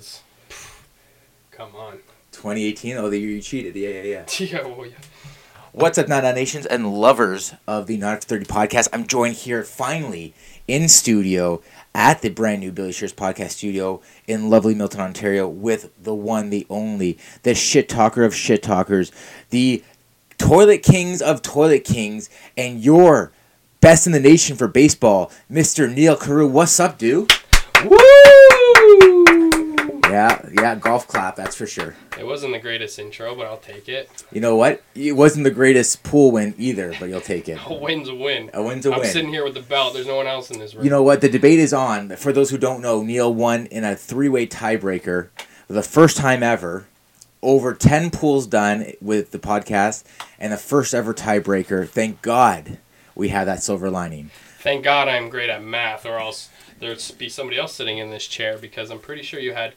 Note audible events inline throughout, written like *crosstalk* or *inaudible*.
was. Come on. 2018. Oh, the year you cheated. Yeah, yeah, yeah. *laughs* Yeah, well, yeah. What's up, Nana Nations and lovers of the Not After 30 podcast? I'm joined here finally in studio at the brand new Billy Shears podcast studio in lovely Milton, Ontario, with the one, the only, the shit talker of shit talkers, the toilet kings of toilet kings, and your best in the nation for baseball, Mr. Neil Carew. What's up, dude? Woo! Yeah, yeah, golf clap, that's for sure. It wasn't the greatest intro, but I'll take it. You know what? It wasn't the greatest pool win either, but you'll take it. *laughs* A win's a win. A win's a I'm win. sitting here with the belt. There's no one else in this room. You know what? The debate is on. For those who don't know, Neil won in a three-way tiebreaker, for the first time ever. Over ten pools done with the podcast, and the first ever tiebreaker. Thank God we have that silver lining. Thank God I'm great at math, or else there'd be somebody else sitting in this chair because I'm pretty sure you had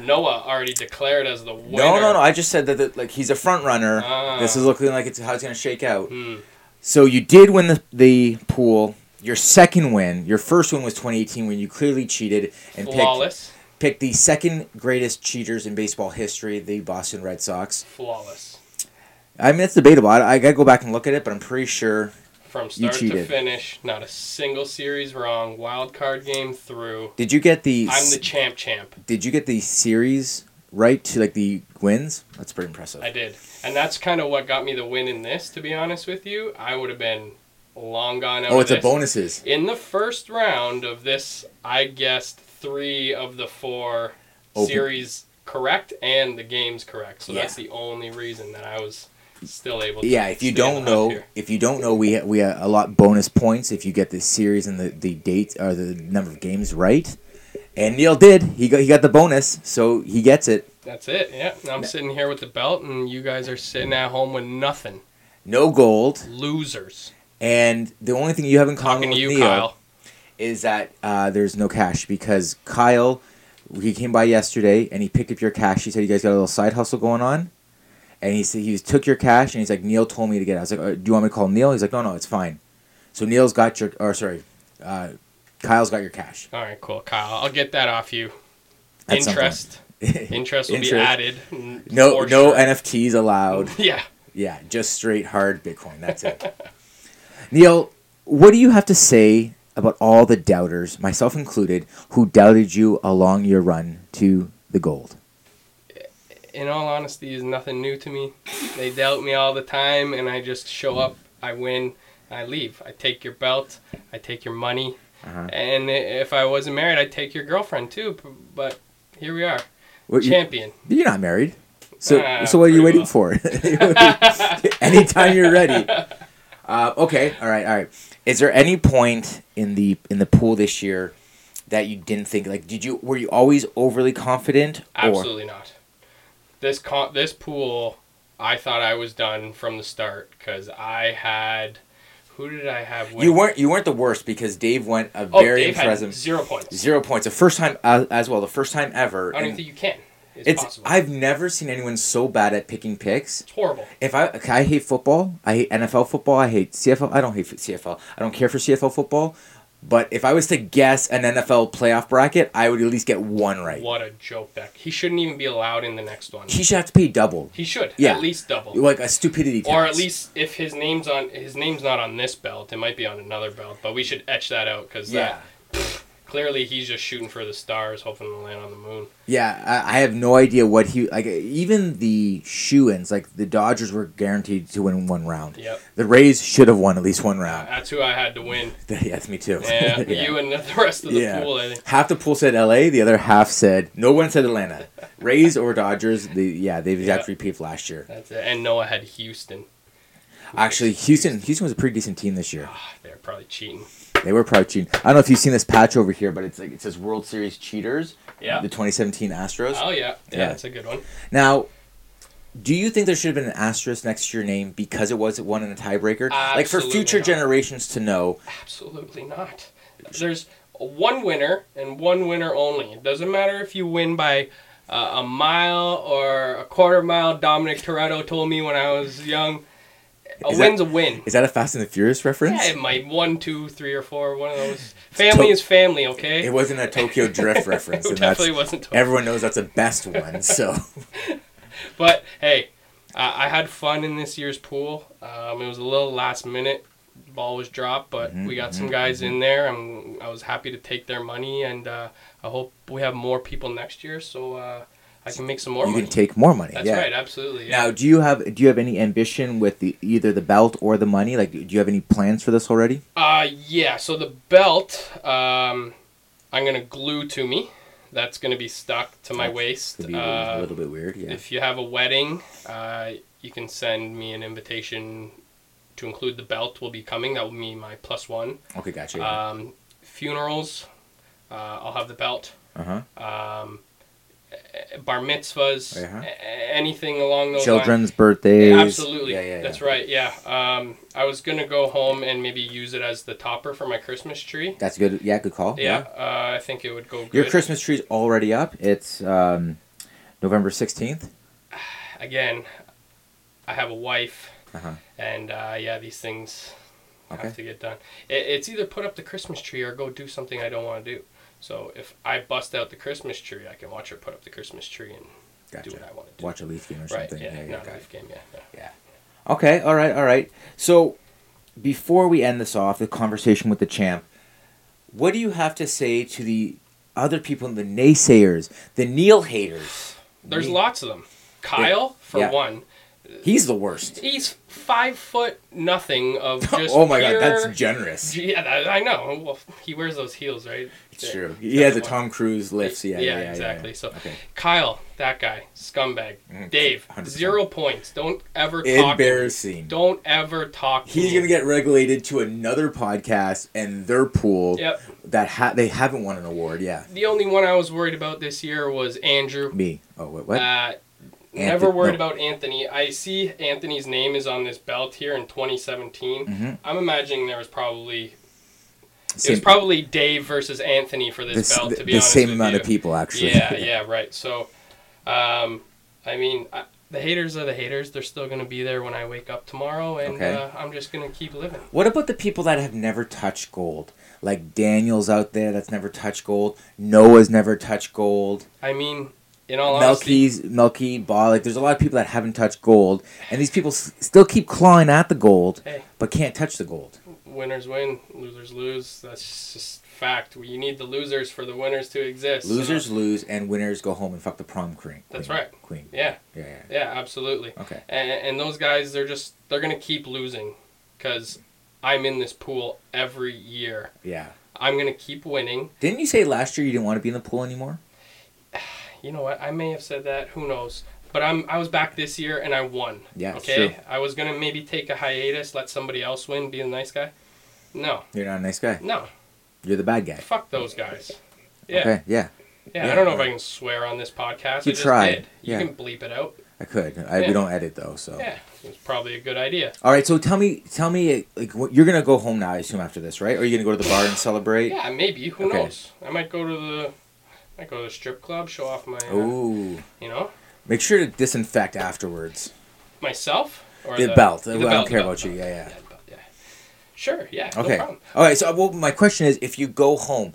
Noah already declared as the winner. No, no, no. I just said that, that like he's a front runner. Ah. This is looking like it's how it's gonna shake out. Hmm. So you did win the, the pool. Your second win, your first win was 2018 when you clearly cheated and picked, Flawless. picked the second greatest cheaters in baseball history, the Boston Red Sox. Flawless. I mean, it's debatable. I, I gotta go back and look at it, but I'm pretty sure. From start to finish, not a single series wrong. Wild card game through. Did you get the? I'm the champ champ. Did you get the series right to like the wins? That's pretty impressive. I did. And that's kind of what got me the win in this, to be honest with you. I would have been long gone oh, it's a bonuses. In the first round of this, I guessed three of the four Open. series correct and the games correct. So Yeah. that's the only reason that I was still able to. Yeah, if you don't know, here. if you don't know, we we a lot bonus points if you get the series and the the date or the number of games right. And Neil did. He got he got the bonus, so he gets it. That's it. Yeah. I'm sitting here with the belt, and you guys are sitting at home with nothing. No gold, Losers. and the only thing you have in common Talking with you, Neil Kyle. is that uh, there's no cash because Kyle, he came by yesterday and he picked up your cash. He said you guys got a little side hustle going on, and he said he took your cash and he's like Neil told me to get it. I was like, uh, do you want me to call Neil? He's like, no, no, it's fine. So Neil's got your, or sorry, uh, Kyle's got your cash. All right, cool, Kyle. I'll get that off you. At Interest. *laughs* Interest will be added. no, no sure. NFTs allowed. *laughs* Yeah. Yeah, just straight hard Bitcoin. That's it. *laughs* Neil, what do you have to say about all the doubters, myself included, who doubted you along your run to the gold? In all honesty, is nothing new to me. They doubt me all the time, and I just show up, I win, I leave. I take your belt, I take your money, Uh-huh. and if I wasn't married, I'd take your girlfriend too. But here we are, What, champion. you're not married. So, Ah, so what are you waiting for? *laughs* *laughs* Anytime you're ready. Uh, okay, all right, all right. Is there any point in the in the pool this year that you didn't think like? Did you were you always overly confident? Or, Absolutely not. This con- this pool, I thought I was done from the start because I had. Who did I have? Win? you weren't you weren't the worst because Dave went a Oh, very Dave impressive zero points. zero points. The first time uh, as well. The first time ever. I don't think you can. It's, it's possible. I've never seen anyone so bad at picking picks. it's horrible. If I I hate football, I hate NFL football, I hate CFL. I don't hate CFL. I don't care for CFL football. But if I was to guess an NFL playoff bracket, I would at least get one right. What a joke that he shouldn't even be allowed in the next one. He should have to pay double, He should Yeah. at least double, like a stupidity tax. or at least if his name's on his name's not on this belt, it might be on another belt. But we should etch that out because yeah, clearly he's just shooting for the stars, hoping to land on the moon. yeah. I, I have no idea what he like. Even the shoe-ins, like the Dodgers were guaranteed to win one round. Yep, The Rays should have won at least one round. that's who I had to win. *laughs* yes, me too. *laughs* Yeah, you and the rest of the Yeah. pool. I think. half the pool said L.A., the other half said no one said Atlanta. *laughs* Rays or Dodgers. The yeah, they've Yeah. exact repeat of last year. That's it. And Noah had Houston. Actually, Houston Houston was a pretty decent team this year. Ah, they're probably cheating. They were probably cheating. I don't know if you've seen this patch over here, but it's like it says World Series cheaters. Yeah. The 2017 Astros. Oh yeah, yeah, Yeah. that's a good one. Now, do you think there should have been an asterisk next to your name because it was one in a tiebreaker? like for future not. generations to know. Absolutely not. There's one winner and one winner only. It doesn't matter if you win by uh, a mile or a quarter mile. Dominic Toretto told me when I was young. A Is win's a win. Is that a Fast and the Furious reference? Yeah, it might one, two, three, or four. One of those. Family To- is family, okay? It wasn't a Tokyo Drift reference, *laughs* It and that's definitely wasn't. Tokyo. everyone knows that's the best one. *laughs* So But hey, uh, I had fun in this year's pool. Um, it was a little last minute. Ball was dropped, but Mhm, we got some mhm, guys in there. and I was happy to take their money, and uh, I hope we have more people next year, so uh, I can make some more you money. can take more money. That's yeah. right, absolutely. Yeah. Now, do you have do you have any ambition with the either the belt or the money? Like, do you have any plans for this already? Uh, yeah. So the belt, um, I'm gonna glue to me. That's gonna be stuck to my That's waist. Be a Uh, little bit weird. Yeah. If you have a wedding, uh, you can send me an invitation to include the belt. Will be coming. That will be my plus one. Okay, gotcha. Um, funerals, uh, I'll have the belt. Uh huh. Um, bar mitzvahs, Uh-huh. anything along those lines. Children's birthdays. Yeah, absolutely. Yeah, yeah, That's right. Yeah. Um, I was gonna go home and maybe use it as the topper for my Christmas tree. That's good. Yeah, good call. Yeah. Uh, I think it would go good. Your Christmas tree's already up. It's um, November sixteenth. *sighs* Again, I have a wife, Uh-huh. and uh, yeah, these things Okay. have to get done. It, it's either put up the Christmas tree or go do something I don't want to do. So if I bust out the Christmas tree, I can watch her put up the Christmas tree and Gotcha. do what I want to do. Watch a Leaf game or right? something. Yeah. yeah, not got a it. Leaf game. Yeah. yeah. Okay, all right, all right. So, before we end this off, the conversation with the champ, what do you have to say to the other people, the naysayers, the Neil haters? There's lots of them. Kyle, for Yeah. one, He's the worst. he's five foot nothing of *laughs* just. oh my pure, god, that's generous. Yeah, that, I know. Well, he wears those heels, right? It's Yeah. true. He has a Tom Cruise lifts. Yeah, Yeah, yeah, exactly. yeah. So- okay. Kyle, that guy, scumbag. Mhm. Dave, 100%. zero points. Don't ever talk. embarrassing. Don't ever talk. To He's gonna get regulated to another podcast and their pool Yep. that ha- they haven't won an award. Yeah, The only one I was worried about this year was Andrew. me. Oh, what? what? Uh, never worried no. about Anthony. I see Anthony's name is on this belt here in 2017. Mhm. I'm imagining there was probably it was probably Dave versus Anthony for this s- belt. the- To be the honest same amount you. of people actually. Yeah, *laughs* yeah, right. So, um, I mean, I, the haters are the haters. They're still gonna be there when I wake up tomorrow, and Okay. uh, I'm just gonna keep living. What about the people that have never touched gold? Like Daniel's out there that's never touched gold. Noah's never touched gold. I mean, in all honesty, Melky's, Melky, Ball. Like there's a lot of people that haven't touched gold, and these people s- still keep clawing at the gold, Hey. but can't touch the gold. winners win, losers lose. That's just fact. You need the losers for the winners to exist. so- Losers lose, and winners go home and fuck the prom queen. That's queen, right. Queen. yeah, Yeah, yeah. yeah, absolutely. Okay. And, and those guys, they're just they're gonna keep losing, because I'm in this pool every year. Yeah. I'm gonna keep winning. Didn't you say last year you didn't want to be in the pool anymore? You know what? I may have said that. Who knows? But I'm I was back this year and I won. Yeah, Okay. I was gonna maybe take a hiatus, let somebody else win, be a nice guy. No, You're not a nice guy. no, You're the bad guy. fuck those guys. Yeah, Okay. Yeah. yeah. yeah. I don't know if I can swear on this podcast. You I tried. You yeah. can bleep it out. I could. I. We don't edit though, so. Yeah, it's probably a good idea. All right. So tell me, tell me, like, what, you're gonna go home now, I assume after this, right? Or are you gonna go to the bar and celebrate? Yeah, maybe. Who Okay. knows? I might go to the, might go to the strip club, show off my, uh, Ooh. you know, Make sure to disinfect afterwards. myself or The belt. the I don't care the belt, about you. the Yeah, yeah. yeah. Sure. Yeah. No Okay. problem. All right. So, well, my question is, if you go home,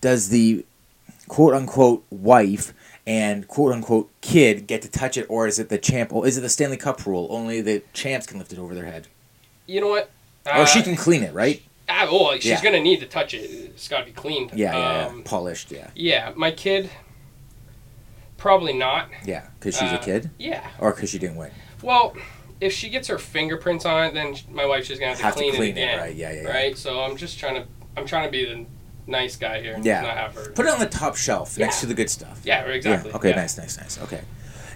does the quote unquote wife and quote unquote kid get to touch it, or is it the champ? Or is it the Stanley Cup rule? Only the champs can lift it over their head, You know what? or she Uh, can clean it, right? Ah, well, she's Yeah. gonna need to touch it. It's got to be cleaned. Yeah, yeah, Um, yeah. Polished, yeah, yeah. My kid, probably not. yeah. Because she's a Uh, kid, Yeah. or because she didn't win. Well, if she gets her fingerprints on it, then my wife's just gonna have to Have to clean, clean it it, again. right? Yeah, yeah. Right. So I'm just trying to, I'm trying to be the nice guy here. Yeah. Not have her. Put it on the top shelf next to the good stuff. yeah. Exactly. Okay. Nice. Nice. Nice. Okay.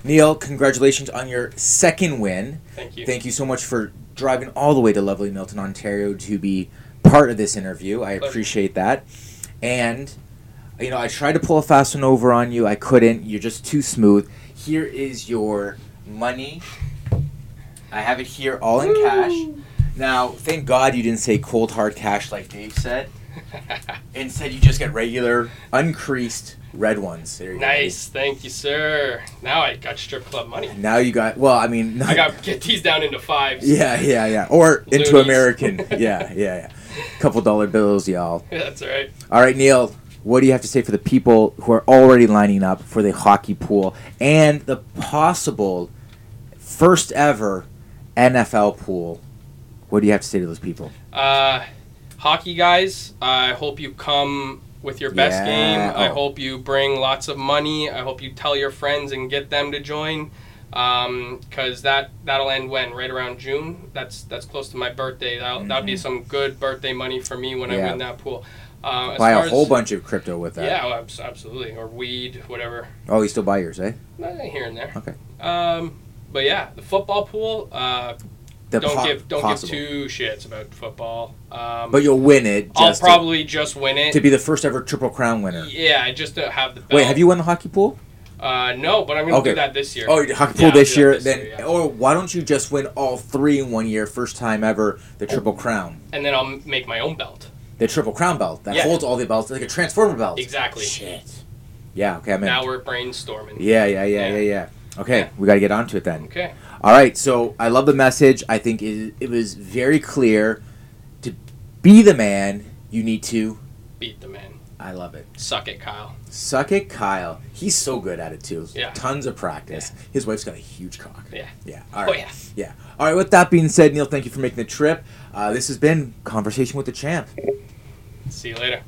Neil, congratulations on your second win. Thank you. Thank you so much for driving all the way to lovely Milton, Ontario to be part of this interview. I appreciate that. And, you know, I tried to pull a fast one over on you. I couldn't. You're just too smooth. Here is your money. I have it here all in cash. Now, thank God you didn't say cold hard cash like Dave said. *laughs* Instead, you just get regular, uncreased red ones. There you nice, thank you, sir. Now I got strip club money. Now you got. Well, I mean. I *laughs* got get these down into fives. Yeah, yeah, yeah. Or into American. *laughs* Yeah, yeah, yeah. Couple dollar bills, y'all. *laughs* That's all right. All right, Neil. What do you have to say for the people who are already lining up for the hockey pool and the possible first ever NFL pool? What do you have to say to those people? Uh, hockey guys, I hope you come with your best Yeah, game. I oh. hope you bring lots of money. I hope you tell your friends and get them to join. Um, cause that that'll end when right around June. That's that's close to my birthday. That'll that'll be some good birthday money for me when I Mm-hmm. Win that pool. Uh, Buy a whole as- bunch of crypto with that. Yeah, oh, absolutely. Or weed, whatever. Oh, you still buy yours, eh? Eh, Here and there. Okay. Um, but yeah, the football pool. Uh, The don't po- give don't possible. give two shits about football. Um, But you'll win it. I'll Just to- probably just win it. to, be the first ever triple crown winner. Yeah, I just don't have the belt. Wait, have you won the hockey pool? Uh, no, but I'm gonna Okay. do that this year. Oh, hockey Yeah, this year. this then, year, yeah. or why don't you just win all three in one year, first time ever, the triple crown, and then I'll m- make my own belt. the triple crown belt that Yeah. holds all the belts, like a transformer belt. Exactly. Shit. Yeah. Okay. I'm in. Now we're brainstorming. Yeah. Yeah. Yeah. Yeah. Yeah. Okay, we got to get onto it then. Okay. All right. So I love the message. I think it, it was very clear. To be the man, you need to. Beat the man. I love it. Suck it, Kyle. Suck it, Kyle. He's so good at it too. Yeah. Tons of practice. His wife's got a huge cock. Yeah. Yeah. All Oh yeah. Yeah. All right. With that being said, Neil, thank you for making the trip. Uh, this has been Conversation with the Champ. See you later.